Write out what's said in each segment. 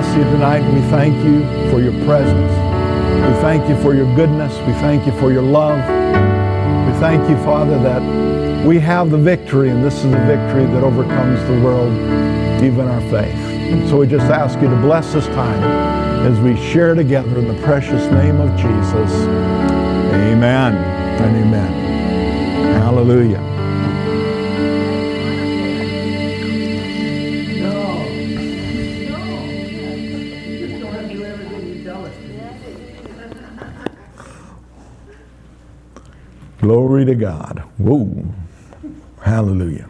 bless you tonight we thank you for your presence. We thank you for your goodness. We thank you for your love. We thank you, Father, that we have the victory and this is the victory that overcomes the world, even our faith. So we just ask you to bless this time as we share together in the precious name of Jesus. Amen and amen. Hallelujah. Glory to God. Whoa. Hallelujah.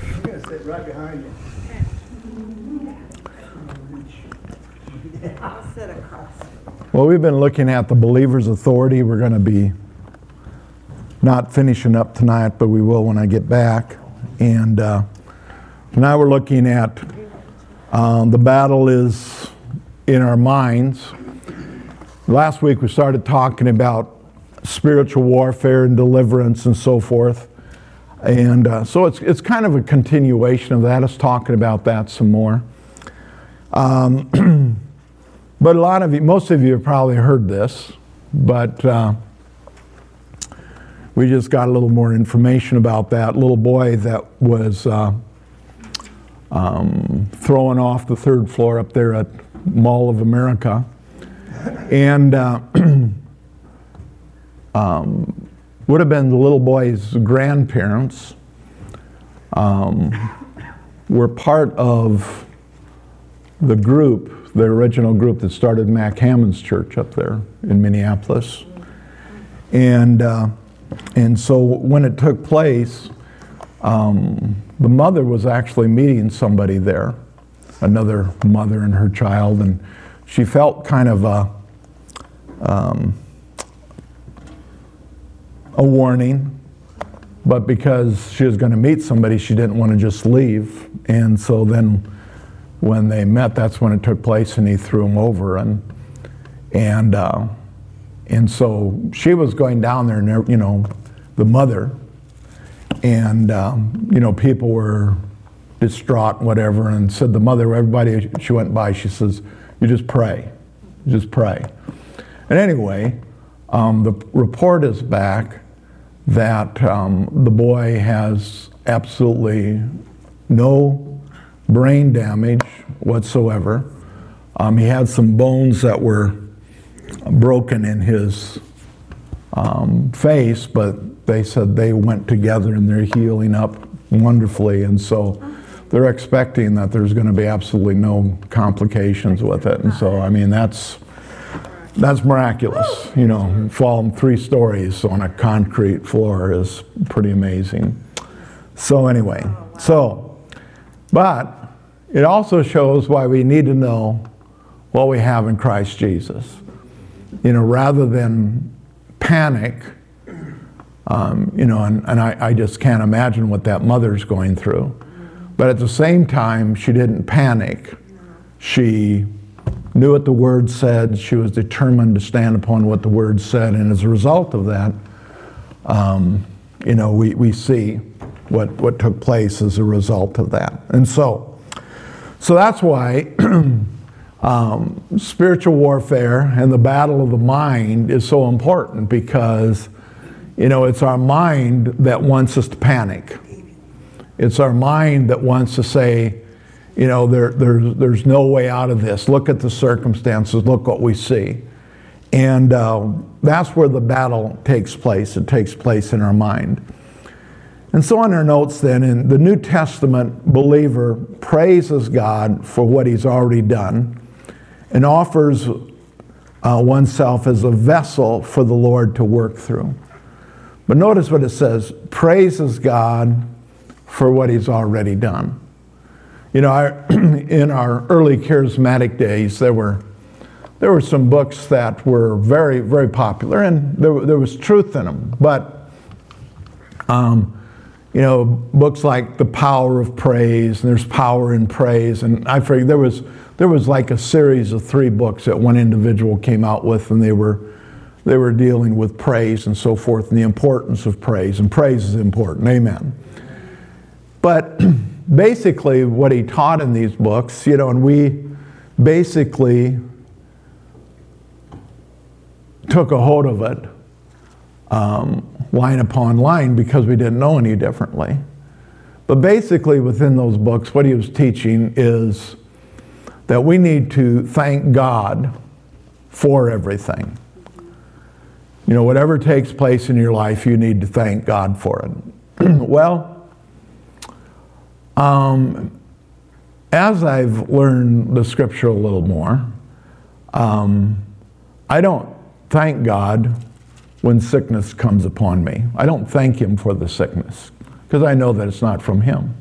I'm going to sit right behind you. Well, we've been looking at the believer's authority. We're going to be not finishing up tonight, but we will when I get back. And uh, now we're looking at um, the battle is in our minds. Last week we started talking about spiritual warfare and deliverance and so forth. And uh, so it's, it's kind of a continuation of that. Us talking about that some more. Um, but a lot of you, most of you have probably heard this, but uh, we just got a little more information about that little boy that was uh, um, thrown off the third floor up there at Mall of America. And uh, um, would have been the little boy's grandparents um, were part of the group, the original group that started Mac Hammond's church up there in Minneapolis. And, uh, and so when it took place, um, the mother was actually meeting somebody there, another mother and her child, and she felt kind of a, um, a warning, but because she was going to meet somebody, she didn't want to just leave. And so then when they met, that's when it took place, and he threw him over. And, and, uh, and so she was going down there, and, you know, the mother, and, um, you know, people were distraught and whatever, and said the mother, everybody she went by, she says, you just pray. You just pray. And anyway, um, the report is back that um, the boy has absolutely no brain damage whatsoever. Um, he had some bones that were broken in his um, face, but they said they went together and they're healing up wonderfully. And so they're expecting that there's going to be absolutely no complications with it. And so, I mean, that's that's miraculous. You know, falling three stories on a concrete floor is pretty amazing. So, anyway, so, but it also shows why we need to know what we have in Christ Jesus. You know, rather than panic, um, you know, and, and I, I just can't imagine what that mother's going through. But at the same time, she didn't panic. She knew what the word said. She was determined to stand upon what the word said. And as a result of that, um, you know, we, we see what, what took place as a result of that. And so, so that's why um, spiritual warfare and the battle of the mind is so important because, you know, it's our mind that wants us to panic. It's our mind that wants to say, you know, there, there's, there's no way out of this. Look at the circumstances, look what we see. And uh, that's where the battle takes place. It takes place in our mind. And so, on our notes, then, in the New Testament, believer praises God for what he's already done and offers uh, oneself as a vessel for the Lord to work through. But notice what it says praises God for what he's already done. You know, I, in our early charismatic days, there were there were some books that were very, very popular, and there, there was truth in them. But, um, you know, books like The Power of Praise, and there's Power in Praise, and I forget, there was, there was like a series of three books that one individual came out with, and they were, they were dealing with praise and so forth, and the importance of praise, and praise is important, amen. But basically what he taught in these books, you know, and we basically took a hold of it um, line upon line because we didn't know any differently. But basically, within those books, what he was teaching is that we need to thank God for everything. You know, whatever takes place in your life, you need to thank God for it. well, um, as I've learned the scripture a little more, um, I don't thank God when sickness comes upon me. I don't thank Him for the sickness because I know that it's not from Him.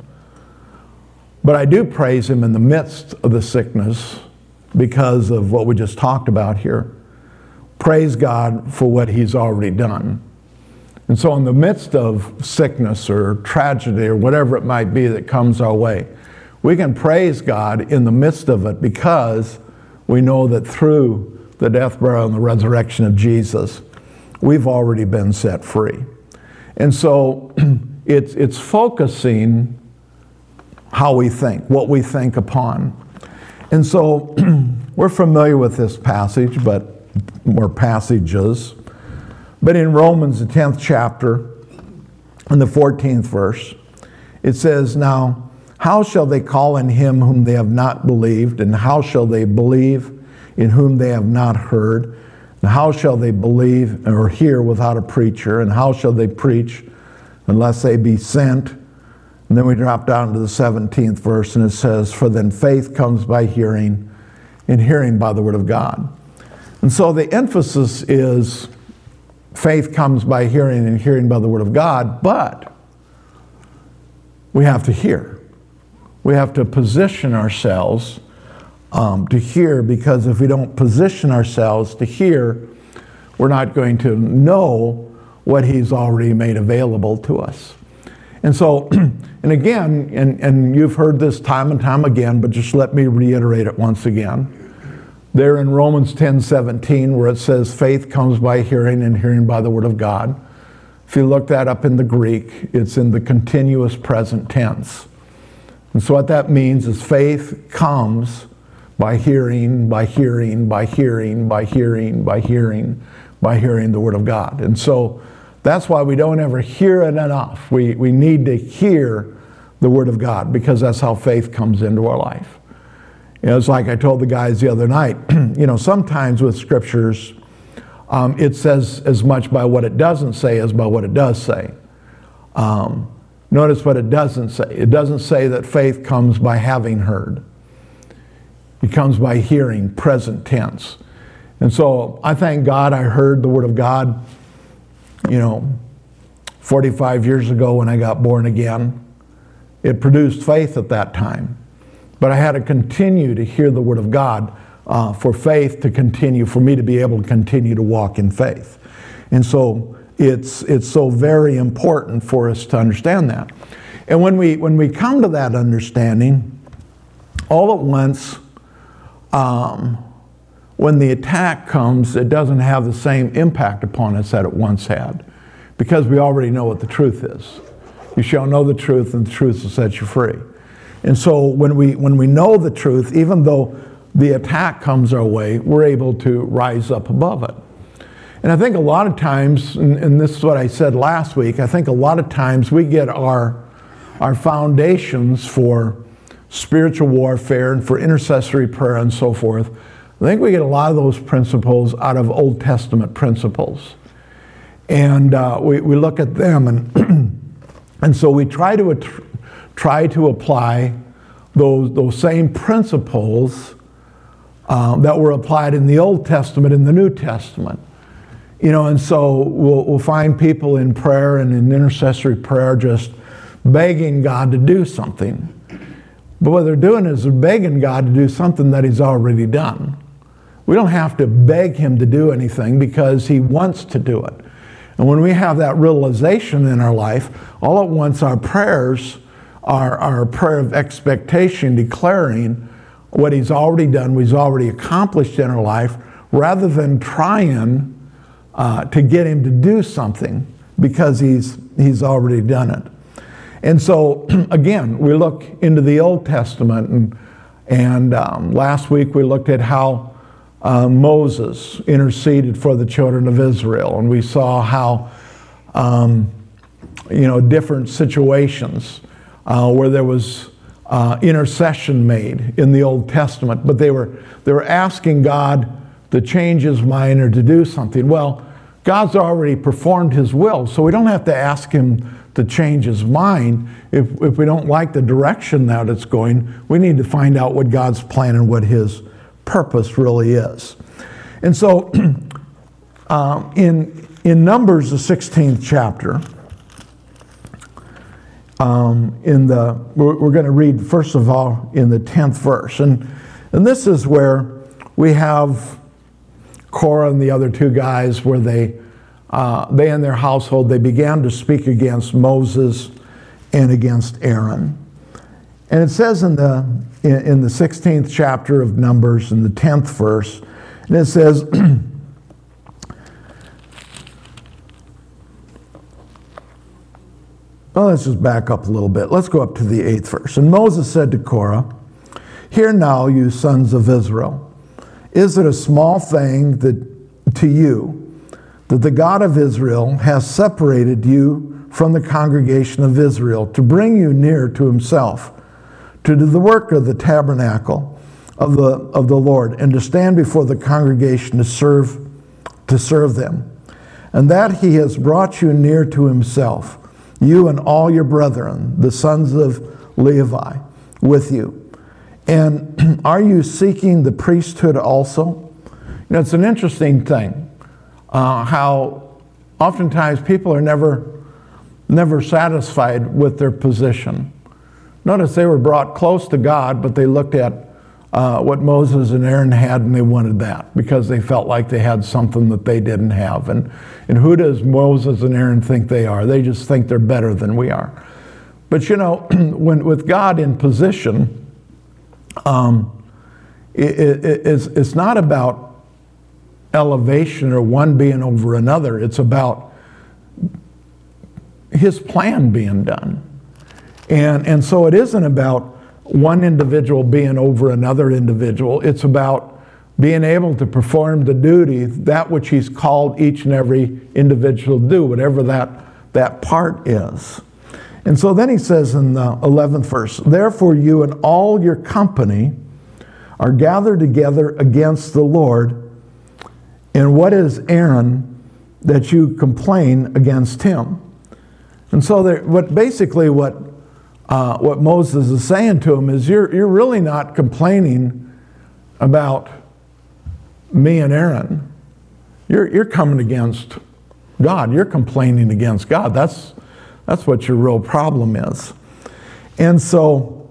But I do praise Him in the midst of the sickness because of what we just talked about here. Praise God for what He's already done. And so, in the midst of sickness or tragedy or whatever it might be that comes our way, we can praise God in the midst of it because we know that through the death, burial, and the resurrection of Jesus, we've already been set free. And so it's, it's focusing how we think, what we think upon. And so we're familiar with this passage, but more passages. But in Romans, the 10th chapter, in the 14th verse, it says, Now, how shall they call in him whom they have not believed? And how shall they believe in whom they have not heard? And how shall they believe or hear without a preacher? And how shall they preach unless they be sent? And then we drop down to the 17th verse, and it says, For then faith comes by hearing, and hearing by the word of God. And so the emphasis is faith comes by hearing, and hearing by the word of God, but we have to hear. We have to position ourselves um, to hear because if we don't position ourselves to hear, we're not going to know what He's already made available to us. And so, and again, and, and you've heard this time and time again, but just let me reiterate it once again. There in Romans 10 17, where it says, faith comes by hearing, and hearing by the word of God. If you look that up in the Greek, it's in the continuous present tense. And so, what that means is faith comes by hearing, by hearing, by hearing, by hearing, by hearing, by hearing the Word of God. And so that's why we don't ever hear it enough. We, we need to hear the Word of God because that's how faith comes into our life. It's like I told the guys the other night, you know, sometimes with scriptures, um, it says as much by what it doesn't say as by what it does say. Um, notice what it doesn't say. It doesn't say that faith comes by having heard. It comes by hearing, present tense. And so I thank God I heard the Word of God, you know, 45 years ago when I got born again. It produced faith at that time. But I had to continue to hear the Word of God uh, for faith to continue, for me to be able to continue to walk in faith. And so it's, it's so very important for us to understand that. And when we, when we come to that understanding, all at once, um, when the attack comes, it doesn't have the same impact upon us that it once had because we already know what the truth is. You shall know the truth, and the truth will set you free. And so when we, when we know the truth, even though the attack comes our way, we're able to rise up above it. And I think a lot of times, and, and this is what I said last week, I think a lot of times we get our, our foundations for spiritual warfare and for intercessory prayer and so forth. I think we get a lot of those principles out of Old Testament principles. And uh, we, we look at them, and, and so we try to, try to apply those, those same principles um, that were applied in the Old Testament in the New Testament. You know, and so we'll, we'll find people in prayer and in intercessory prayer just begging God to do something. But what they're doing is they're begging God to do something that He's already done. We don't have to beg Him to do anything because He wants to do it. And when we have that realization in our life, all at once our prayers are a prayer of expectation, declaring what He's already done, what He's already accomplished in our life, rather than trying uh, to get Him to do something because He's, he's already done it. And so, again, we look into the Old Testament, and, And um, last week we looked at how uh, Moses interceded for the children of Israel, and we saw how, um, you know, different situations uh, where there was uh, intercession made in the Old Testament, but they were, they were asking God to change his mind or to do something. Well, God's already performed his will, so we don't have to ask him to change his mind. If, if we don't like the direction that it's going, we need to find out what God's plan and what his purpose really is. And so um, in, in Numbers, the 16th chapter, um, in the, we're, we're going to read, first of all, in the 10th verse. And, and this is where we have Korah and the other two guys, where they, uh, they and their household, they began to speak against Moses and against Aaron. And it says in the, in, in the 16th chapter of Numbers, in the 10th verse, and it says, Well, let's just back up a little bit. Let's go up to the eighth verse. And Moses said to Korah, Hear now, you sons of Israel, is it a small thing that to you that the God of Israel has separated you from the congregation of Israel to bring you near to himself, to do the work of the tabernacle of the, of the Lord, and to stand before the congregation to serve, to serve them, and that he has brought you near to himself you and all your brethren, the sons of Levi, with you. And are you seeking the priesthood also? You know, it's an interesting thing uh, how oftentimes people are never, never satisfied with their position. Notice they were brought close to God, but they looked at uh, what Moses and Aaron had, and they wanted that because they felt like they had something that they didn't have. And, and who does Moses and Aaron think they are? They just think they're better than we are. But you know, when, with God in position, um, it, it, it's, it's not about elevation or one being over another, it's about his plan being done. And, and so it isn't about one individual being over another individual. It's about being able to perform the duty, that which he's called each and every individual to do, whatever that, that part is. And so then he says in the 11th verse, Therefore you and all your company are gathered together against the Lord. And what is Aaron that you complain against him? And so there, what basically what uh, what Moses is saying to him is, you're, you're really not complaining about me and Aaron. You're, you're coming against God. You're complaining against God. That's, that's what your real problem is. And so,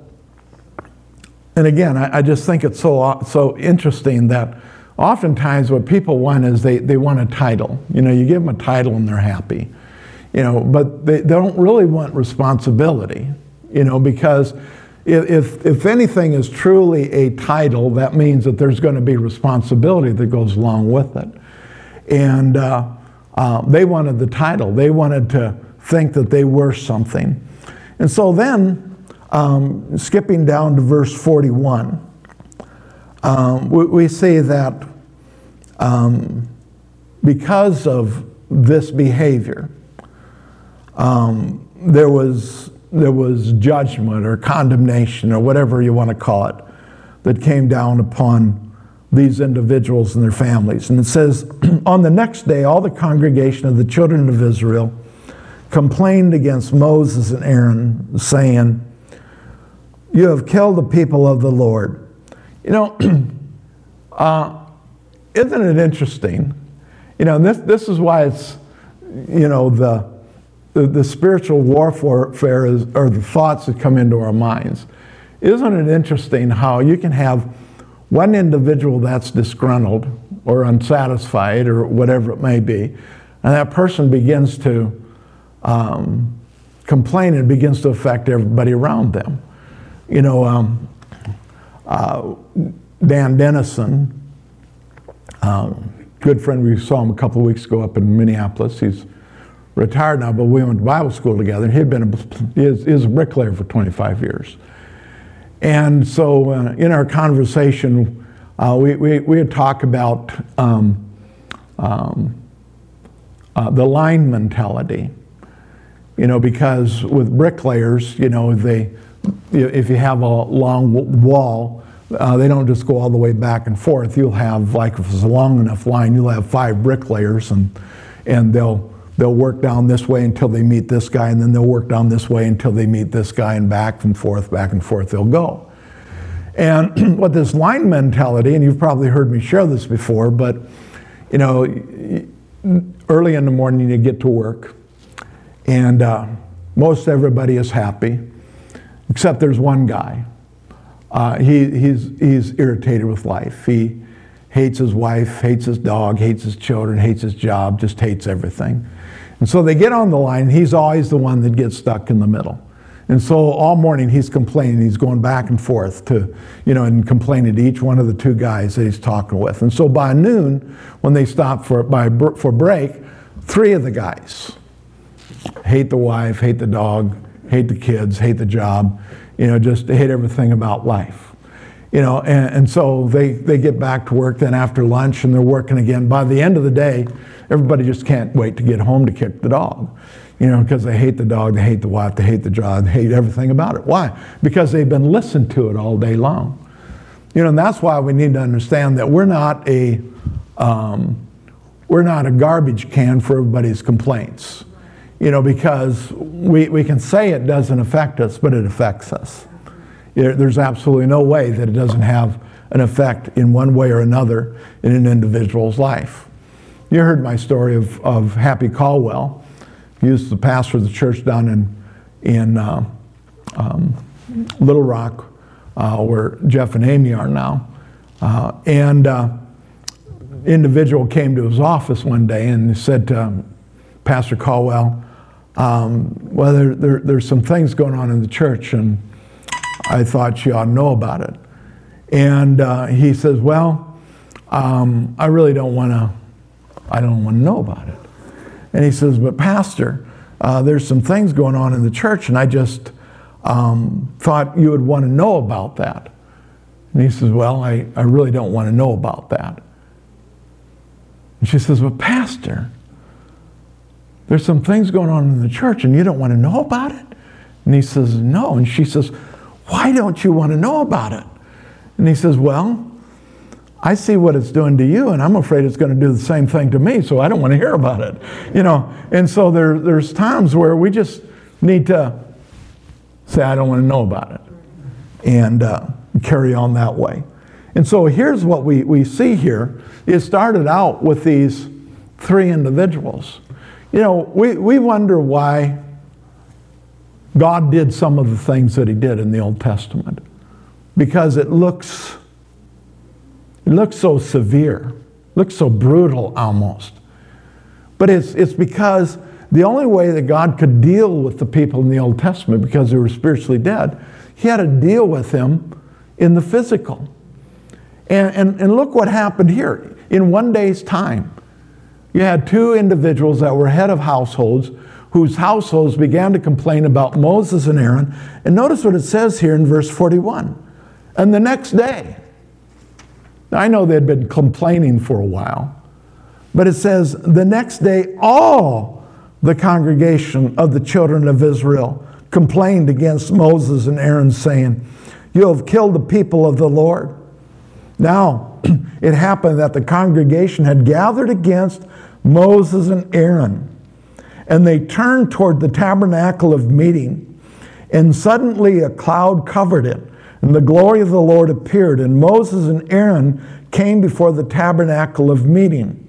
and again, I, I just think it's so, so interesting that oftentimes what people want is they, they want a title. You know, you give them a title and they're happy. You know, but they, they don't really want responsibility you know, because if, if anything is truly a title, that means that there's going to be responsibility that goes along with it. And uh, uh, they wanted the title, they wanted to think that they were something. And so then, um, skipping down to verse 41, um, we, we, see that um, because of this behavior, um, there was there was judgment or condemnation or whatever you want to call it that came down upon these individuals and their families. And it says, On the next day, all the congregation of the children of Israel complained against Moses and Aaron, saying, You have killed the people of the Lord. You know, uh, isn't it interesting? You know, this, this is why it's, you know, the the, the spiritual warfare is, are the thoughts that come into our minds. Isn't it interesting how you can have one individual that's disgruntled or unsatisfied or whatever it may be, and that person begins to um, complain and begins to affect everybody around them. You know, um, uh, Dan Dennison, um, good friend, we saw him a couple of weeks ago up in Minneapolis. He's retired now, but we went to Bible school together. He'd been a, is, is a bricklayer for 25 years. And so uh, in our conversation, uh, we, we, we had talked about um, um, uh, the line mentality. You know, because with bricklayers, you know, they, if you have a long wall, uh, they don't just go all the way back and forth. You'll have, like, if it's a long enough line, you'll have five bricklayers, and, and they'll, they'll work down this way until they meet this guy, and then they'll work down this way until they meet this guy, and back and forth, back and forth they'll go. And what this line mentality, and you've probably heard me share this before, but you know, early in the morning you get to work, and uh, most everybody is happy, except there's one guy. Uh, he, he's, he's irritated with life. He hates his wife, hates his dog, hates his children, hates his job, just hates everything. And so they get on the line, he's always the one that gets stuck in the middle. And so all morning he's complaining, he's going back and forth to, you know, and complaining to each one of the two guys that he's talking with. And so by noon, when they stop for, by, for break, three of the guys hate the wife, hate the dog, hate the kids, hate the job, you know, just hate everything about life. You know, and, and so they, they get back to work then after lunch and they're working again. By the end of the day, everybody just can't wait to get home to kick the dog you know, because they hate the dog, they hate the wife, they hate the job, they hate everything about it. Why? Because they've been listened to it all day long. You know, and that's why we need to understand that we're not a um, we're not a garbage can for everybody's complaints. You know, because we, we can say it doesn't affect us, but it affects us. There's absolutely no way that it doesn't have an effect in one way or another in an individual's life. You heard my story of, of Happy Caldwell. He was the pastor of the church down in, in uh, um, Little Rock, uh, where Jeff and Amy are now. Uh, and uh, individual came to his office one day and said to Pastor Caldwell, um, well, there, there, there's some things going on in the church, and I thought you ought to know about it. And uh, he says, well, um, I really don't want to, I don't want to know about it. And he says, But, Pastor, uh, there's some things going on in the church, and I just um, thought you would want to know about that. And he says, Well, I, I really don't want to know about that. And she says, Well, Pastor, there's some things going on in the church, and you don't want to know about it? And he says, No. And she says, Why don't you want to know about it? And he says, Well, I see what it's doing to you, and I'm afraid it's going to do the same thing to me, so I don't want to hear about it. You know, and so there, there's times where we just need to say, I don't want to know about it, and uh, carry on that way. And so here's what we, we see here. It started out with these three individuals. You know, we, we wonder why God did some of the things that He did in the Old Testament because it looks it looks so severe, looks so brutal almost. But it's, it's because the only way that God could deal with the people in the Old Testament, because they were spiritually dead, he had to deal with them in the physical. And, and, and look what happened here. In one day's time, you had two individuals that were head of households whose households began to complain about Moses and Aaron. And notice what it says here in verse 41. And the next day, I know they'd been complaining for a while, but it says, the next day, all the congregation of the children of Israel complained against Moses and Aaron, saying, You have killed the people of the Lord. Now, it happened that the congregation had gathered against Moses and Aaron, and they turned toward the tabernacle of meeting, and suddenly a cloud covered it and the glory of the Lord appeared, and Moses and Aaron came before the tabernacle of meeting.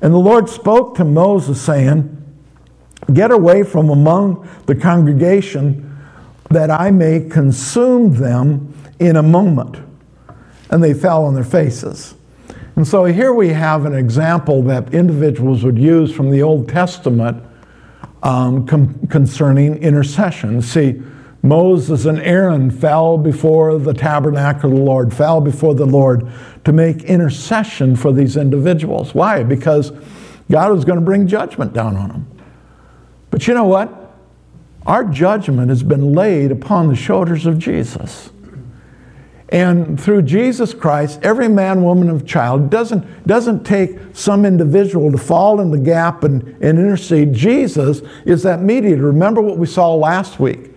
And the Lord spoke to Moses, saying, Get away from among the congregation, that I may consume them in a moment. And they fell on their faces. And so here we have an example that individuals would use from the Old Testament um, com- concerning intercession. See, Moses and Aaron fell before the tabernacle of the Lord, fell before the Lord to make intercession for these individuals. Why? Because God was going to bring judgment down on them. But you know what? Our judgment has been laid upon the shoulders of Jesus. And through Jesus Christ, every man, woman, and child doesn't, doesn't take some individual to fall in the gap and, and intercede. Jesus is that mediator. Remember what we saw last week.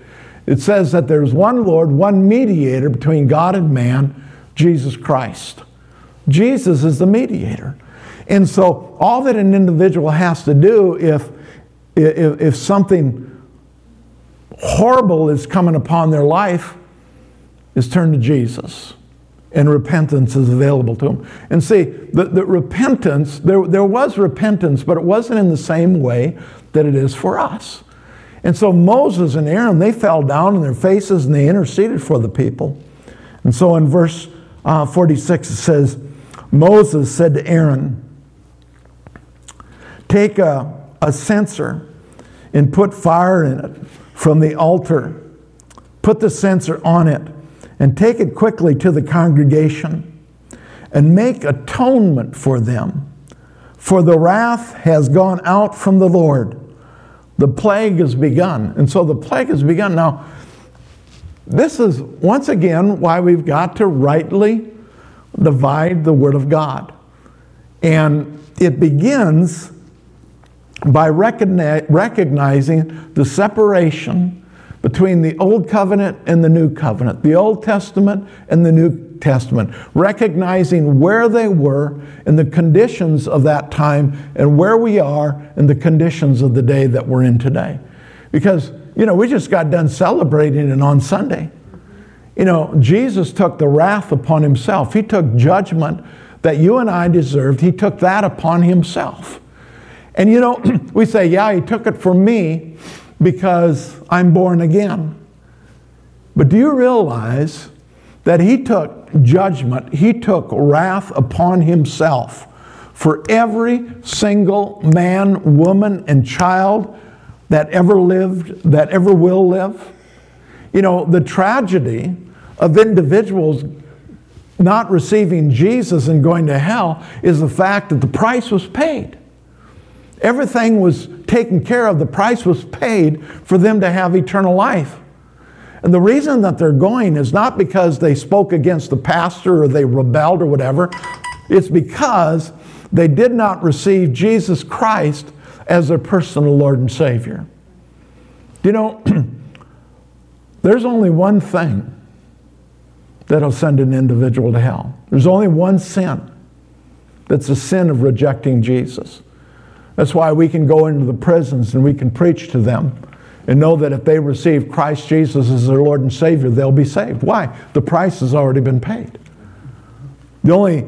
It says that there's one Lord, one mediator between God and man, Jesus Christ. Jesus is the mediator. And so all that an individual has to do if, if, if something horrible is coming upon their life is turn to Jesus. And repentance is available to them. And see, the, the repentance, there, there was repentance, but it wasn't in the same way that it is for us. And so Moses and Aaron, they fell down on their faces and they interceded for the people. And so in verse uh, 46, it says, Moses said to Aaron, Take a, a censer and put fire in it from the altar. Put the censer on it and take it quickly to the congregation and make atonement for them. For the wrath has gone out from the Lord. The plague has begun. And so the plague has begun. Now, this is once again why we've got to rightly divide the Word of God. And it begins by recognizing the separation between the Old Covenant and the New Covenant, the Old Testament and the New Testament, recognizing where they were in the conditions of that time and where we are in the conditions of the day that we're in today. Because, you know, we just got done celebrating it on Sunday. You know, Jesus took the wrath upon himself, he took judgment that you and I deserved, he took that upon himself. And you know, we say, yeah, he took it for me because I'm born again. But do you realize that he took judgment, he took wrath upon himself for every single man, woman, and child that ever lived, that ever will live? You know, the tragedy of individuals not receiving Jesus and going to hell is the fact that the price was paid. Everything was taken care of. The price was paid for them to have eternal life. And the reason that they're going is not because they spoke against the pastor or they rebelled or whatever. It's because they did not receive Jesus Christ as their personal Lord and Savior. You know, there's only one thing that'll send an individual to hell. There's only one sin that's the sin of rejecting Jesus. That's why we can go into the prisons and we can preach to them and know that if they receive Christ Jesus as their Lord and Savior, they'll be saved. Why? The price has already been paid. The only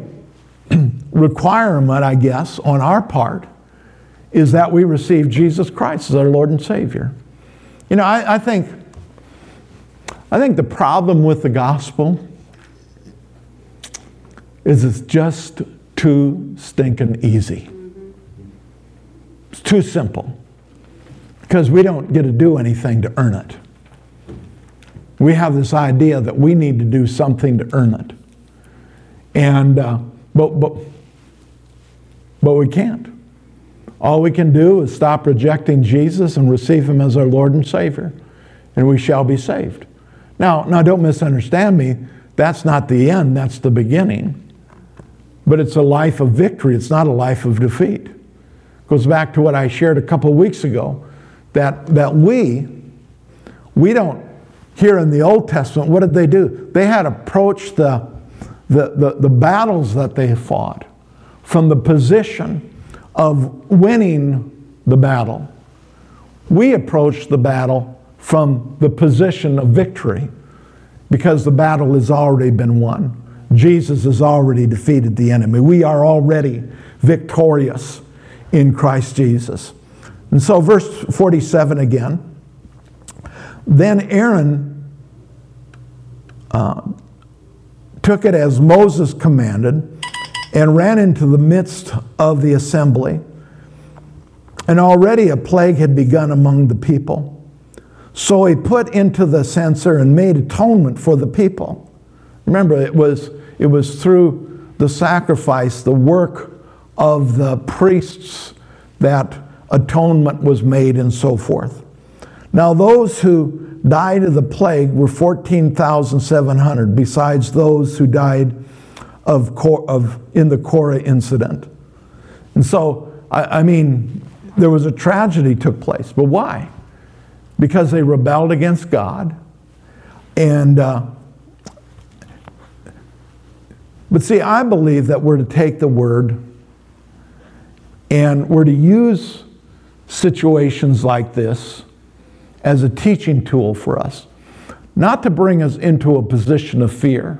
requirement, I guess, on our part is that we receive Jesus Christ as our Lord and Savior. You know, I, I think I think the problem with the gospel is it's just too stinking easy. It's too simple because we don't get to do anything to earn it. We have this idea that we need to do something to earn it. And, uh, but, but, but we can't. All we can do is stop rejecting Jesus and receive Him as our Lord and Savior, and we shall be saved. Now, now don't misunderstand me. That's not the end, that's the beginning. But it's a life of victory, it's not a life of defeat. It Goes back to what I shared a couple weeks ago that, that we, we don't, here in the Old Testament, what did they do? They had approached the, the, the, the battles that they fought from the position of winning the battle. We approach the battle from the position of victory because the battle has already been won. Jesus has already defeated the enemy. We are already victorious in Christ Jesus. And so, verse 47 again. Then Aaron uh, took it as Moses commanded and ran into the midst of the assembly. And already a plague had begun among the people. So he put into the censer and made atonement for the people. Remember, it was, it was through the sacrifice, the work of the priests that atonement was made and so forth. Now, those who died of the plague were 14,700, besides those who died of, of in the Korah incident. And so, I, I mean, there was a tragedy took place. But why? Because they rebelled against God. And, uh, but see, I believe that we're to take the word and we're to use situations like this as a teaching tool for us, not to bring us into a position of fear.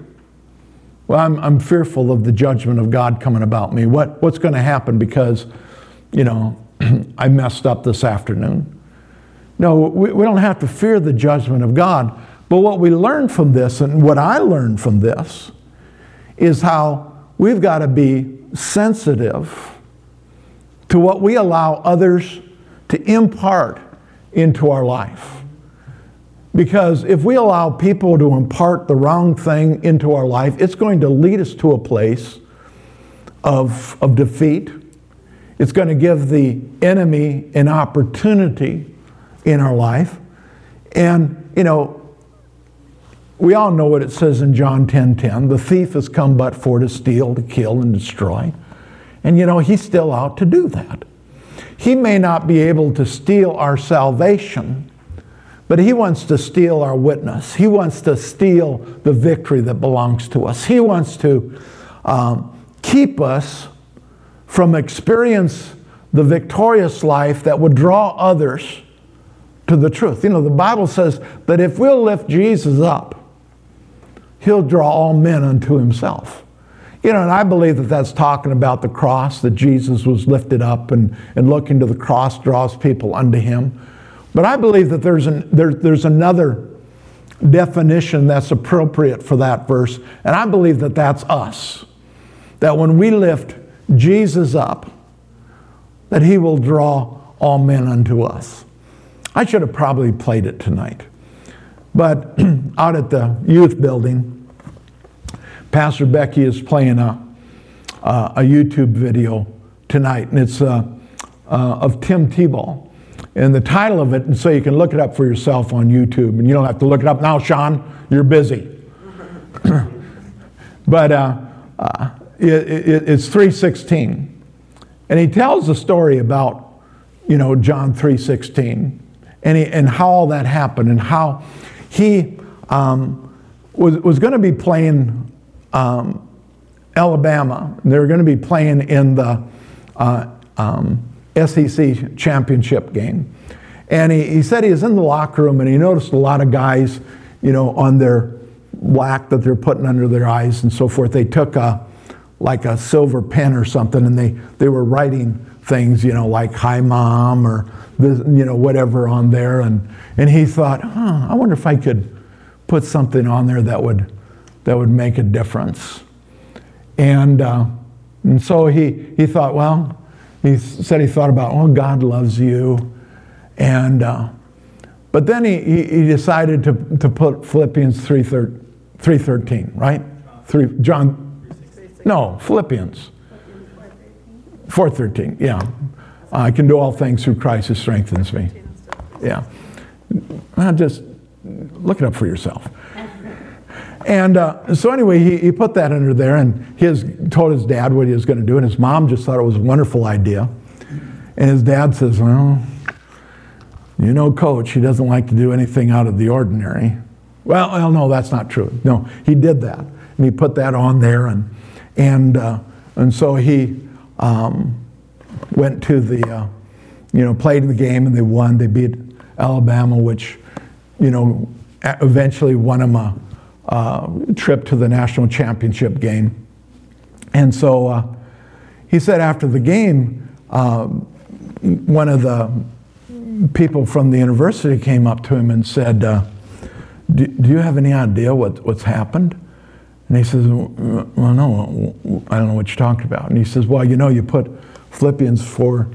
Well, I'm, I'm fearful of the judgment of God coming about me. What, what's going to happen because, you know, I messed up this afternoon? No, we, we don't have to fear the judgment of God. But what we learn from this, and what I learned from this, is how we've got to be sensitive to what we allow others to impart into our life. Because if we allow people to impart the wrong thing into our life, it's going to lead us to a place of, of defeat. It's going to give the enemy an opportunity in our life. And, you know, we all know what it says in John 10 10. The thief has come but for to steal, to kill, and destroy. And, you know, he's still out to do that. He may not be able to steal our salvation, but He wants to steal our witness. He wants to steal the victory that belongs to us. He wants to um, keep us from experience the victorious life that would draw others to the truth. You know, the Bible says that if we'll lift Jesus up, He'll draw all men unto Himself. You know, and I believe that that's talking about the cross, that Jesus was lifted up and, and looking to the cross draws people unto him. But I believe that there's, an, there, there's another definition that's appropriate for that verse, and I believe that that's us. That when we lift Jesus up, that he will draw all men unto us. I should have probably played it tonight. But out at the youth building, Pastor Becky is playing a, uh, a YouTube video tonight, and it's uh, uh, of Tim Tebow. And the title of it, and so you can look it up for yourself on YouTube, and you don't have to look it up now, Sean, you're busy. but uh, uh, it, it, it's 316. And he tells the story about, you know, John 3.16 and, he, and how all that happened and how he um, was, was going to be playing um, Alabama. They're going to be playing in the uh, um, SEC championship game. And he, he said he was in the locker room and he noticed a lot of guys, you know, on their black that they're putting under their eyes and so forth. They took a, like a silver pen or something and they, they were writing things, you know, like hi mom or this, you know, whatever on there. And, and he thought, huh, I wonder if I could put something on there that would that would make a difference. And, uh, and so he, he thought, well, he said he thought about, oh, God loves you. And, uh, but then he, he decided to, to put Philippians 3.13, right? Three, John, no, Philippians 4.13, yeah. I can do all things through Christ who strengthens me. Yeah. Now just look it up for yourself. And uh, so anyway, he, he put that under there and he told his dad what he was going to do. And his mom just thought it was a wonderful idea. And his dad says, well, you know, coach, he doesn't like to do anything out of the ordinary. Well, well no, that's not true. No, he did that. And he put that on there. And, and, uh, and so he um, went to the, uh, you know, played the game and they won. They beat Alabama, which, you know, eventually won him a uh, trip to the national championship game. And so uh, he said after the game, uh, one of the people from the university came up to him and said, uh, do, do, you have any idea what, what's happened? And he says, Well, no, I don't know what you're talking about. And he says, Well, you know, you put Philippians 4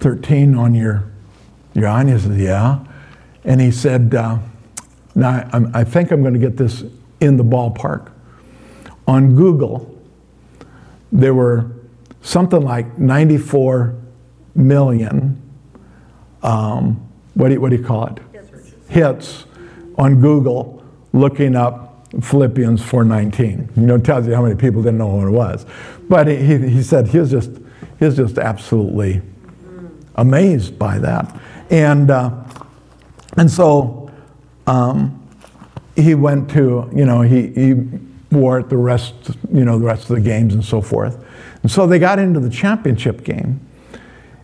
13 on your, your eye. And he says, Yeah. And he said, uh, Now, I, I think I'm going to get this in the ballpark. On Google, there were something like 94 million, um, what, do you, what do you call it? Hits. On Google looking up Philippians 4:19. You know, it tells you how many people didn't know what it was. But he, he said he was just he was just absolutely amazed by that, and uh, and so um, he went to you know he he wore it the rest you know the rest of the games and so forth, and so they got into the championship game,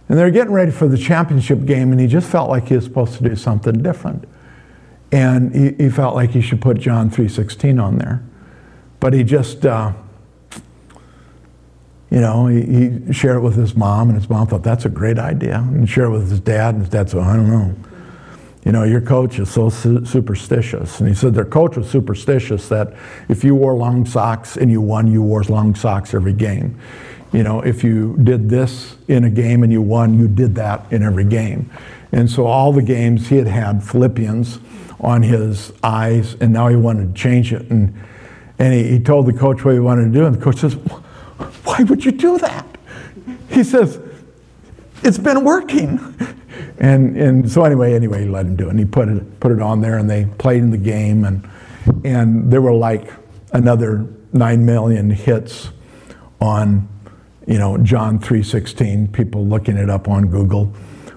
and they're getting ready for the championship game, and he just felt like he was supposed to do something different. And he, he felt like he should put John 3.16 on there. But he just, uh, you know, he, he, shared it with his mom, and his mom thought, that's a great idea. And shared it with his dad, and his dad said, I don't know. You know, your coach is so su- superstitious. And he said their coach was superstitious that if you wore long socks and you won, you wore long socks every game. You know, if you did this in a game and you won, you did that in every game. And so all the games he had had Philippians on his eyes, and now he wanted to change it. And, and he, he told the coach what he wanted to do, and the coach says, Why would you do that? He says, It's been working. And, and so anyway, anyway, he let him do it. And he put it, put it on there, and they played in the game, and, and there were like another 9 million hits on you know John 3:16 people looking it up on Google.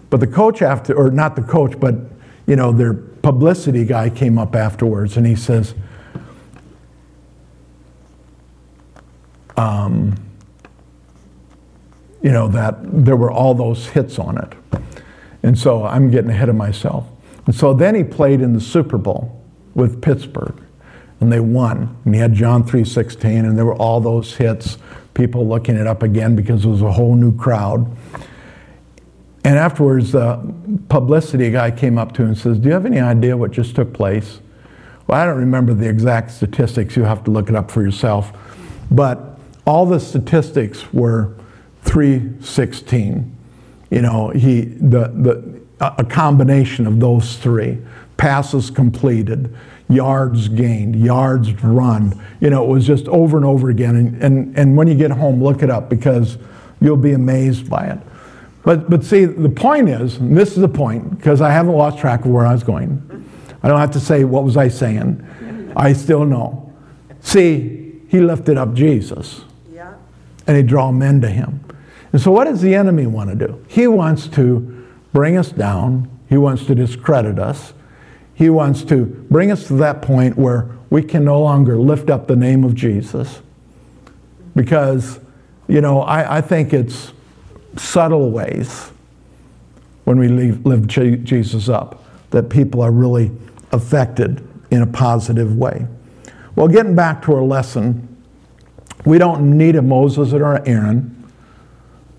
But the coach after or not the coach but you know their publicity guy came up afterwards and he says um, you know that there were all those hits on it and so I'm getting ahead of myself and so then he played in the Super Bowl with Pittsburgh and they won and he had John 3:16 and there were all those hits people looking it up again because it was a whole new crowd. And afterwards, the publicity guy came up to him and says, Do you have any idea what just took place? Well, I don't remember the exact statistics. You have to look it up for yourself. But all the statistics were 316. You know, he, the, the, a combination of those three passes completed, yards gained, yards run. You know, it was just over and over again. And, and, and when you get home, look it up because you'll be amazed by it. But, but see, the point is, and this is the point, because I haven't lost track of where I was going. I don't have to say, what was I saying? I still know. See, he lifted up Jesus. Yeah. And he draw men to him. And so what does the enemy want to do? He wants to bring us down. He wants to discredit us. He wants to bring us to that point where we can no longer lift up the name of Jesus. Because, you know, I, I think it's subtle ways when we leave, lift Jesus up that people are really affected in a positive way. Well, getting back to our lesson, we don't need a Moses or an Aaron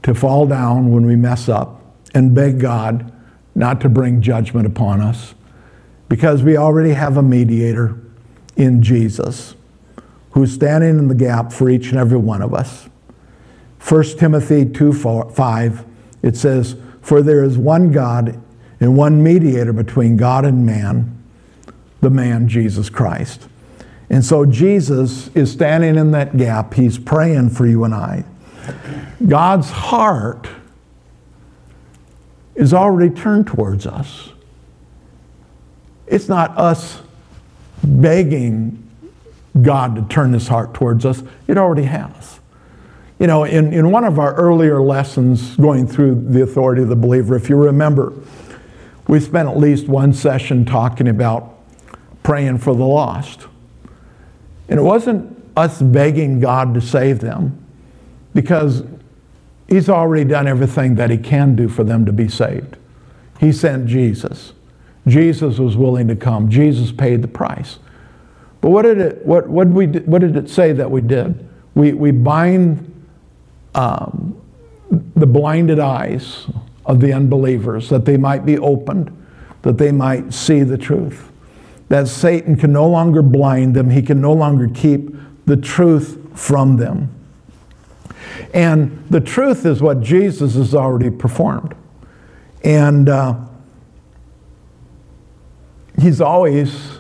to fall down when we mess up and beg God not to bring judgment upon us because we already have a mediator in Jesus who's standing in the gap for each and every one of us. 1 Timothy 2 4, 5, it says, For there is one God and one mediator between God and man, the man Jesus Christ. And so Jesus is standing in that gap. He's praying for you and I. God's heart is already turned towards us. It's not us begging God to turn his heart towards us, it already has. You know, in, in one of our earlier lessons going through the authority of the believer, if you remember, we spent at least one session talking about praying for the lost. And it wasn't us begging God to save them because He's already done everything that He can do for them to be saved. He sent Jesus. Jesus was willing to come. Jesus paid the price. But what did it, what, what, we, what did it say that we did? We, we bind um, the blinded eyes of the unbelievers that they might be opened, that they might see the truth. That Satan can no longer blind them, he can no longer keep the truth from them. And the truth is what Jesus has already performed. And uh, he's always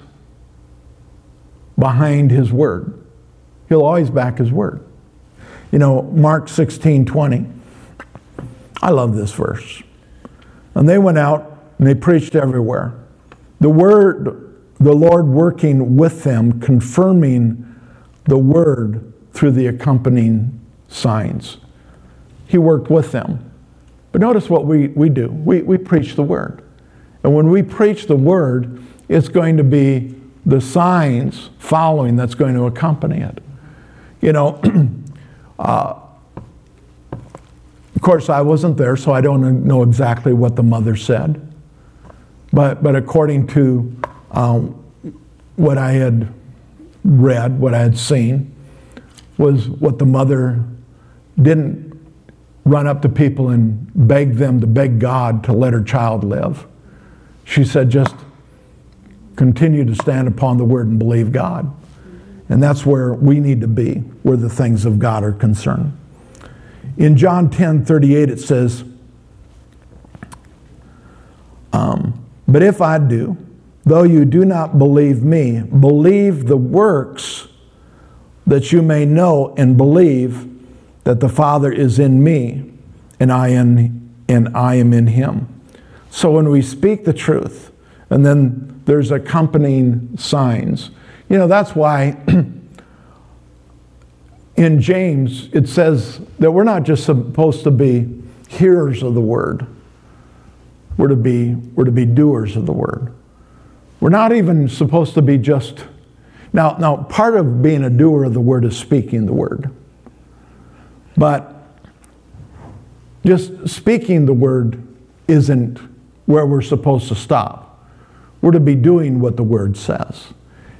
behind his word. He'll always back his word. You know, Mark 16 20. I love this verse. And they went out and they preached everywhere. The word the Lord working with them, confirming the word through the accompanying signs. He worked with them. But notice what we, we do we, we preach the word. And when we preach the word, it's going to be the signs following that's going to accompany it. You know, uh, of course, I wasn't there, so I don't know exactly what the mother said. But, but according to um, what I had read, what I had seen, was what the mother didn't run up to people and beg them to beg God to let her child live. She said, just continue to stand upon the word and believe God. And that's where we need to be, where the things of God are concerned. In John 10 38, it says, um, But if I do, though you do not believe me, believe the works that you may know and believe that the Father is in me and I am, and I am in him. So when we speak the truth, and then there's accompanying signs, you know, that's why in James it says that we're not just supposed to be hearers of the word, we're to be, we're to be doers of the word. We're not even supposed to be just. Now, now, part of being a doer of the word is speaking the word. But just speaking the word isn't where we're supposed to stop. We're to be doing what the word says.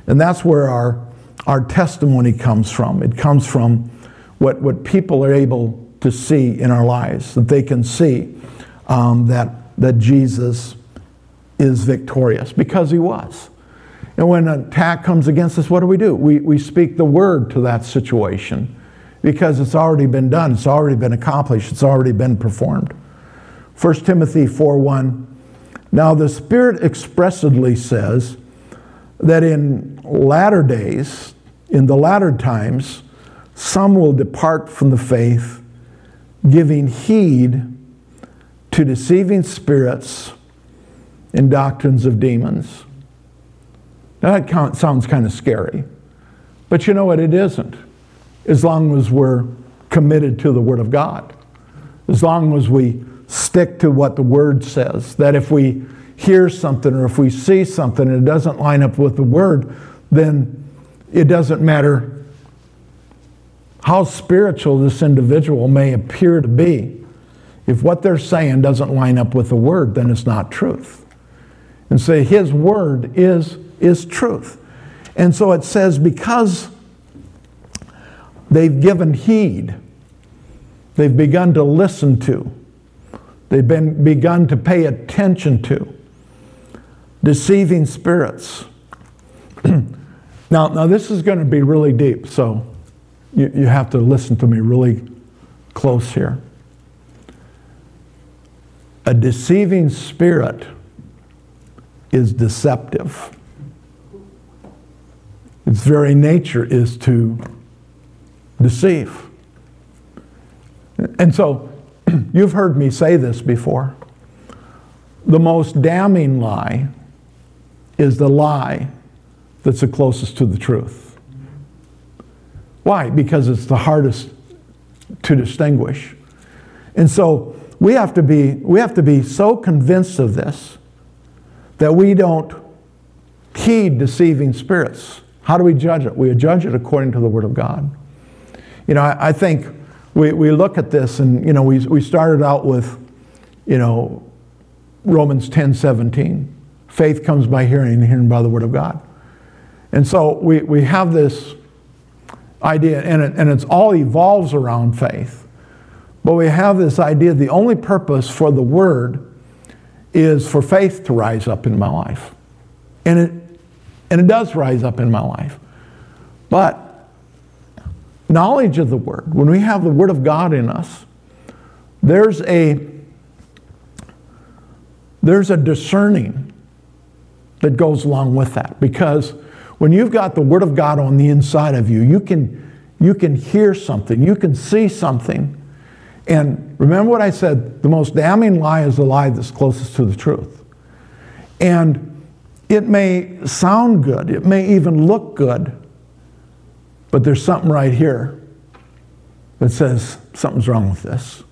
And that's where our, our testimony comes from. It comes from what, what people are able to see in our lives, that they can see um, that, that Jesus is victorious because he was. And when an attack comes against us, what do we do? We, we speak the word to that situation because it's already been done, it's already been accomplished, it's already been performed. 1 Timothy 4 1. Now the Spirit expressly says that in latter days, in the latter times, some will depart from the faith, giving heed to deceiving spirits and doctrines of demons. Now that sounds kind of scary, but you know what? It isn't as long as we're committed to the Word of God, as long as we stick to what the Word says. That if we hear something or if we see something and it doesn't line up with the Word, then it doesn't matter how spiritual this individual may appear to be. If what they're saying doesn't line up with the Word, then it's not truth. And say so His Word is, is truth. And so it says, because they've given heed. They've begun to listen to. They've been begun to pay attention to. Deceiving spirits. now, now, this is going to be really deep, so you, you have to listen to me really close here. A deceiving spirit is deceptive. Its very nature is to deceive. And so, you've heard me say this before. The most damning lie is the lie that's the closest to the truth. Why? Because it's the hardest to distinguish. And so we have to be, we have to be so convinced of this that we don't heed deceiving spirits. How do we judge it? We judge it according to the Word of God. You know, I, I think we, we look at this and, you know, we, we started out with, you know, Romans 10 17. Faith comes by hearing, and hearing by the Word of God. And so we, we have this idea, and it, and it's all evolves around faith. But we have this idea the only purpose for the Word is for faith to rise up in my life. And it, and it does rise up in my life. But knowledge of the Word, when we have the Word of God in us, there's a there's a discerning that goes along with that. Because when you've got the word of god on the inside of you you can you can hear something you can see something. And remember what i said the most damning lie is the lie that's closest to the truth. And it may sound good, it may even look good, but there's something right here that says something's wrong with this.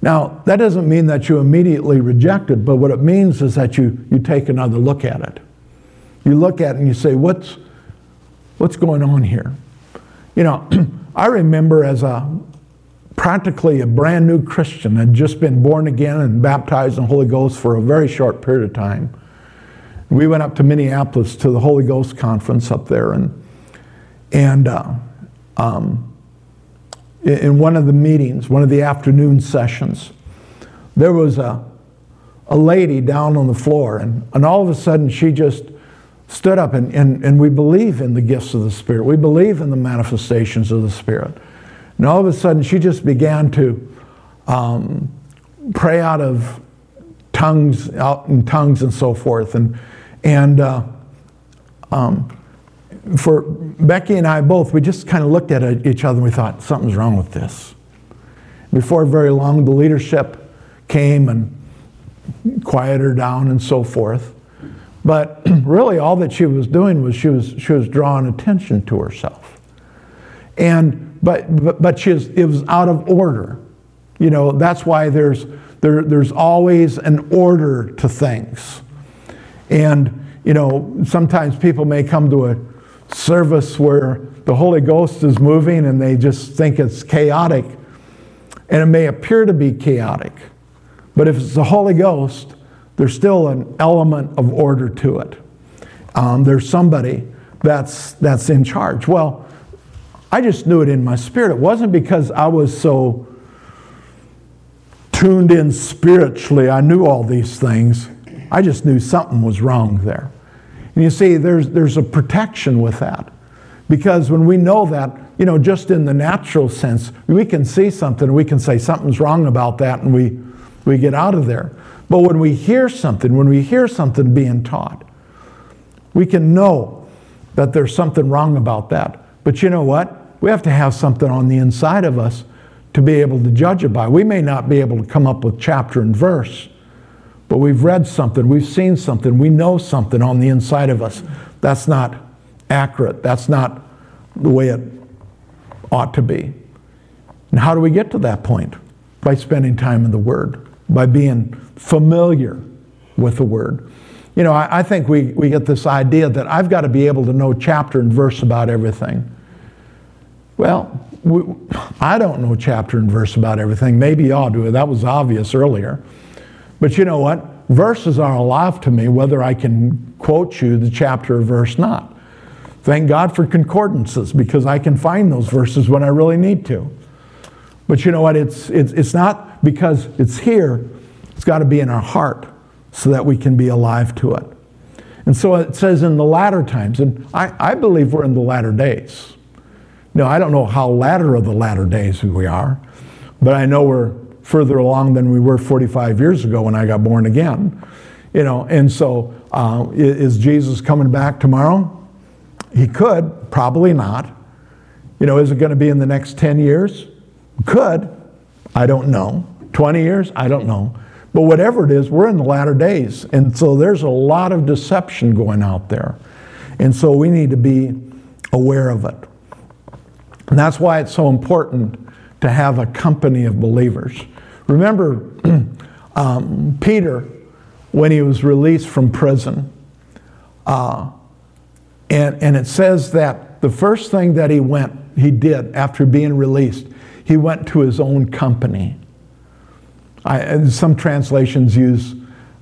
Now, that doesn't mean that you immediately reject it, but what it means is that you, you take another look at it. You look at it and you say, what's, what's going on here? You know, I remember as a practically a brand new Christian, had just been born again and baptized in the Holy Ghost for a very short period of time. We went up to Minneapolis to the Holy Ghost conference up there, and and uh, um, in one of the meetings, one of the afternoon sessions, there was a a lady down on the floor, and, and all of a sudden she just stood up, and, and, and we believe in the gifts of the Spirit. We believe in the manifestations of the Spirit. And all of a sudden, she just began to um, pray out of tongues, out in tongues and so forth. And, and uh, um, for Becky and I both, we just kind of looked at each other and we thought, something's wrong with this. Before very long, the leadership came and quieted her down and so forth. But really, all that she was doing was she was, she was drawing attention to herself. And, but, but, but she was, it was out of order. You know, that's why there's, there, there's always an order to things. And, you know, sometimes people may come to a service where the Holy Ghost is moving and they just think it's chaotic. And it may appear to be chaotic. But if it's the Holy Ghost, there's still an element of order to it. Um, there's somebody that's, that's in charge. Well, I just knew it in my spirit. It wasn't because I was so tuned in spiritually, I knew all these things. I just knew something was wrong there. And you see, there's, there's a protection with that. Because when we know that, you know, just in the natural sense, we can see something, we can say something's wrong about that, and we, we get out of there. But when we hear something, when we hear something being taught, we can know that there's something wrong about that. But you know what? We have to have something on the inside of us to be able to judge it by. We may not be able to come up with chapter and verse, but we've read something, we've seen something, we know something on the inside of us. That's not accurate. That's not the way it ought to be. And how do we get to that point? By spending time in the Word, by being familiar with the Word. You know, I, I, think we, we get this idea that I've got to be able to know chapter and verse about everything. Well, we, I don't know chapter and verse about everything. Maybe y'all do. That was obvious earlier. But you know what? Verses are alive to me whether I can quote you the chapter or verse not. Thank God for concordances because I can find those verses when I really need to. But you know what? It's, it's, it's not because it's here, it's got to be in our heart so that we can be alive to it. And so it says in the latter times, and I, I believe we're in the latter days. Now, I don't know how latter of the latter days we are, but I know we're further along than we were 45 years ago when I got born again. You know, and so uh, is Jesus coming back tomorrow? He could, probably not. You know, is it going to be in the next 10 years? Could. I don't know. 20 years? I don't know. But whatever it is, we're in the latter days. And so there's a lot of deception going out there. And so we need to be aware of it. And that's why it's so important to have a company of believers. Remember um, Peter when he was released from prison. Uh, and, and it says that the first thing that he went, he did after being released, he went to his own company. I, some translations use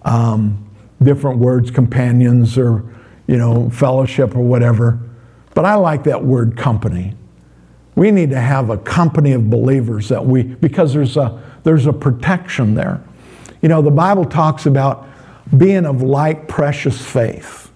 um, different words, companions or, you know, fellowship or whatever. But I like that word company. We need to have a company of believers that we, because there's a, there's a protection there. You know, the Bible talks about being of like precious faith.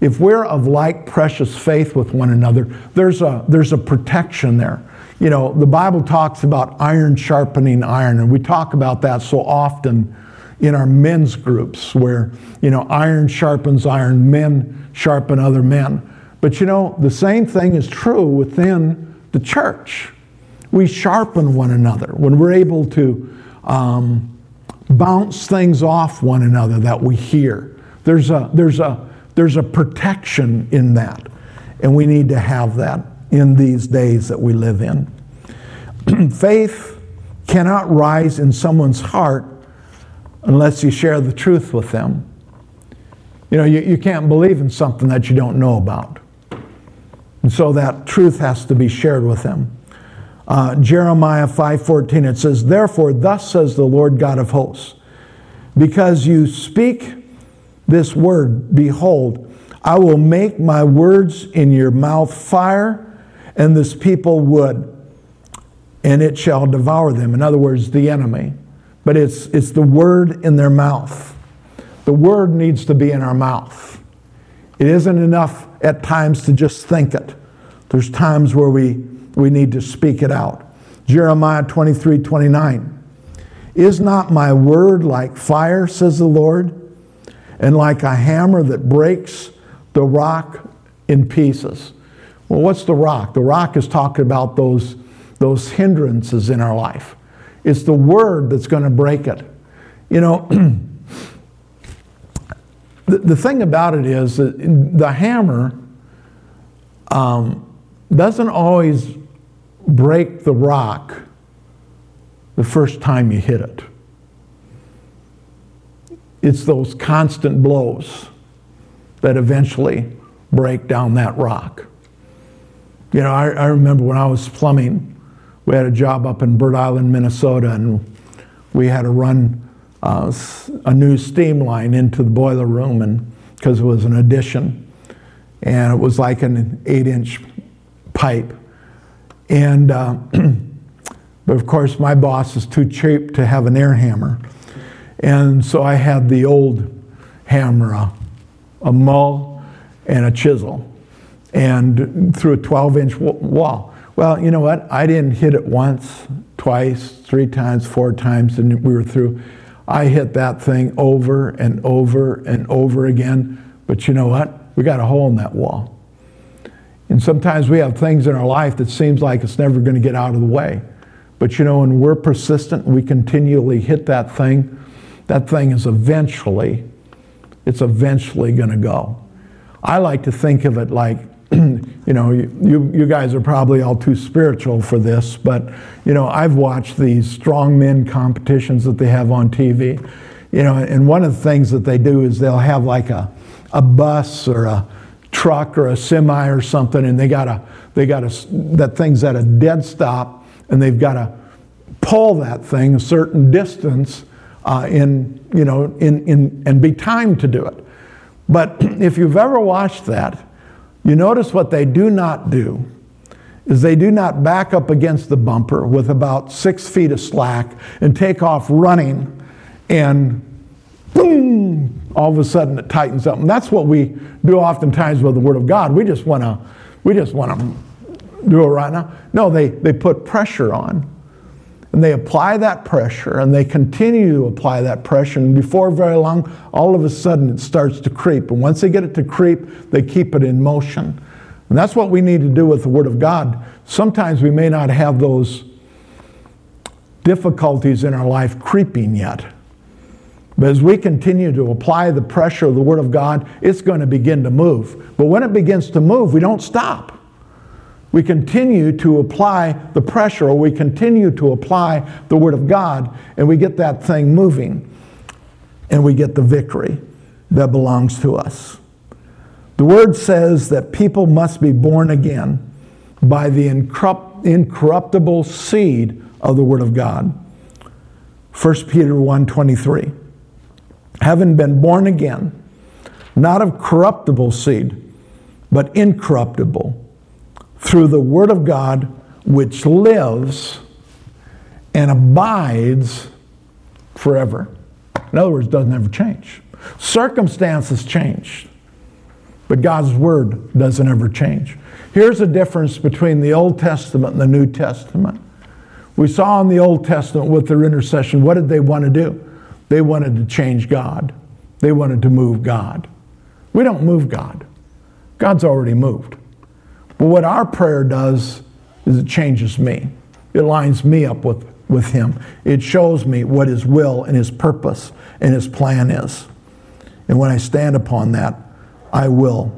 If we're of like precious faith with one another, there's a, there's a protection there. You know, the Bible talks about iron sharpening iron, and we talk about that so often in our men's groups where, you know, iron sharpens iron, men sharpen other men. But you know, the same thing is true within the church. We sharpen one another when we're able to um, bounce things off one another that we hear. There's a, there's a, there's a protection in that. And we need to have that in these days that we live in. Faith cannot rise in someone's heart unless you share the truth with them. You know, you, you can't believe in something that you don't know about. And so that truth has to be shared with them. Uh, Jeremiah 5:14 it says, "Therefore thus says the Lord God of hosts, because you speak this word, behold, I will make my words in your mouth fire, and this people wood, and it shall devour them." In other words, the enemy. But it's it's the word in their mouth. The word needs to be in our mouth. It isn't enough at times to just think it. There's times where we, we need to speak it out. Jeremiah 23 29. Is not my word like fire, says the Lord, and like a hammer that breaks the rock in pieces? Well, what's the rock? The rock is talking about those, those hindrances in our life. It's the word that's going to break it. You know, the, the thing about it is that the hammer um, doesn't always break the rock the first time you hit it. It's those constant blows that eventually break down that rock. You know, I, I, remember when I was plumbing, we had a job up in Bird Island, Minnesota, and we had to run uh, a new steam line into the boiler room, and because it was an addition, and it was like an eight-inch pipe. And, uh, but of course, my boss is too cheap to have an air hammer. And so I had the old hammer, a, a mull and a chisel, and through a 12 inch wall. Well, you know what? I didn't hit it once, twice, three times, four times, and we were through. I hit that thing over and over and over again. But you know what? We got a hole in that wall. And sometimes we have things in our life that seems like it's never going to get out of the way. But you know, when we're persistent, we continually hit that thing, that thing is eventually, it's eventually going to go. I like to think of it like, you know, you, you guys are probably all too spiritual for this, but, you know, I've watched these strong men competitions that they have on TV. You know, and one of the things that they do is they'll have like a, a bus or a, truck or a semi or something, and they got a they got a that thing's at a dead stop, and they've got to pull that thing a certain distance uh, in you know in in and be timed to do it. But if you've ever watched that, you notice what they do not do is they do not back up against the bumper with about six feet of slack and take off running and boom, all of a sudden it tightens up. And that's what we do oftentimes with the Word of God. We just want to, we just want to do it right now. No, they, they put pressure on. And they apply that pressure and they continue to apply that pressure. And before very long, all of a sudden it starts to creep. And once they get it to creep, they keep it in motion. And that's what we need to do with the Word of God. Sometimes we may not have those difficulties in our life creeping yet. But as we continue to apply the pressure of the Word of God, it's going to begin to move. But when it begins to move, we don't stop. We continue to apply the pressure, or we continue to apply the Word of God, and we get that thing moving, and we get the victory that belongs to us. The Word says that people must be born again by the incorruptible seed of the Word of God. 1 Peter 1 23 having been born again, not of corruptible seed, but incorruptible, through the Word of God which lives and abides forever. In other words, doesn't ever change. Circumstances change, but God's Word doesn't ever change. Here's the difference between the Old Testament and the New Testament. We saw in the Old Testament with their intercession, what did they want to do? They wanted to change God, they wanted to move God. We don't move God, God's already moved. But what our prayer does is it changes me, it lines me up with, with Him, it shows me what His will and His purpose and His plan is. And when I stand upon that, I will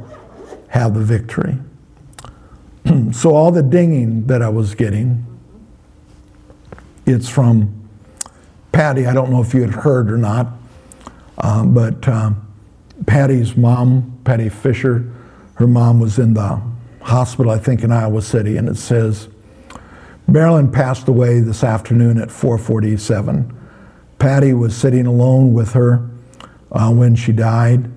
have the victory. so all the dinging that I was getting, it's from Patty. I don't know if you had heard or not, uh, but uh, Patty's mom, Patty Fisher, her mom was in the hospital, I think, in Iowa City, and it says Marilyn passed away this afternoon at 4:47. Patty was sitting alone with her uh, when she died,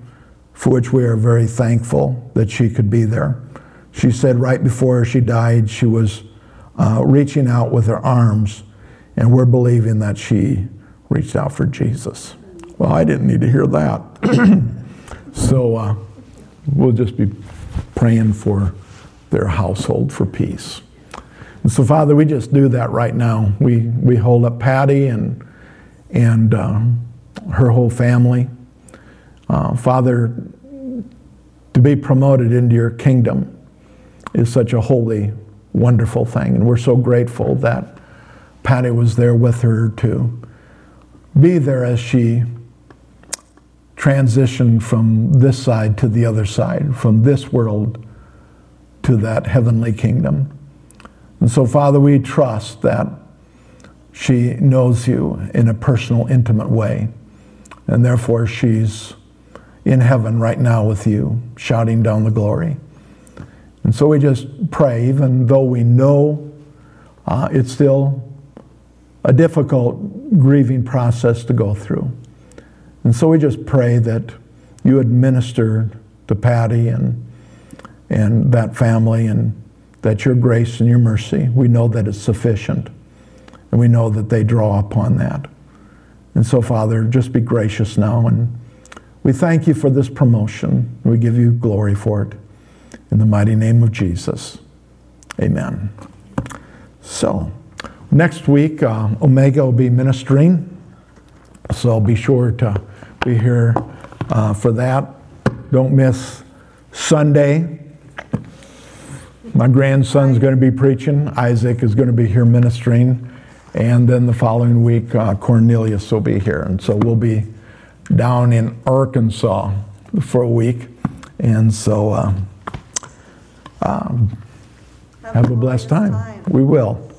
for which we are very thankful that she could be there. She said right before she died, she was uh, reaching out with her arms, and we're believing that she reached out for Jesus. Well, I didn't need to hear that. so uh, we'll just be praying for their household for peace. And so, Father, we just do that right now. We, we hold up Patty and, and uh, her whole family. Uh, Father, to be promoted into your kingdom is such a holy, wonderful thing. And we're so grateful that Patty was there with her to be there as she transitioned from this side to the other side, from this world to that heavenly kingdom. And so, Father, we trust that she knows you in a personal, intimate way. And therefore, she's in heaven right now with you, shouting down the glory. And so we just pray, even though we know uh, it's still a difficult grieving process to go through. And so we just pray that you administer to Patty and, and that family and that your grace and your mercy, we know that it's sufficient. And we know that they draw upon that. And so, Father, just be gracious now. And we thank you for this promotion. We give you glory for it. In the mighty name of Jesus. Amen. So, next week, uh, Omega will be ministering. So be sure to be here uh, for that. Don't miss Sunday. My grandson's going to be preaching. Isaac is going to be here ministering. And then the following week, uh, Cornelius will be here. And so we'll be down in Arkansas for a week. And so uh, um, have a blessed time. We will.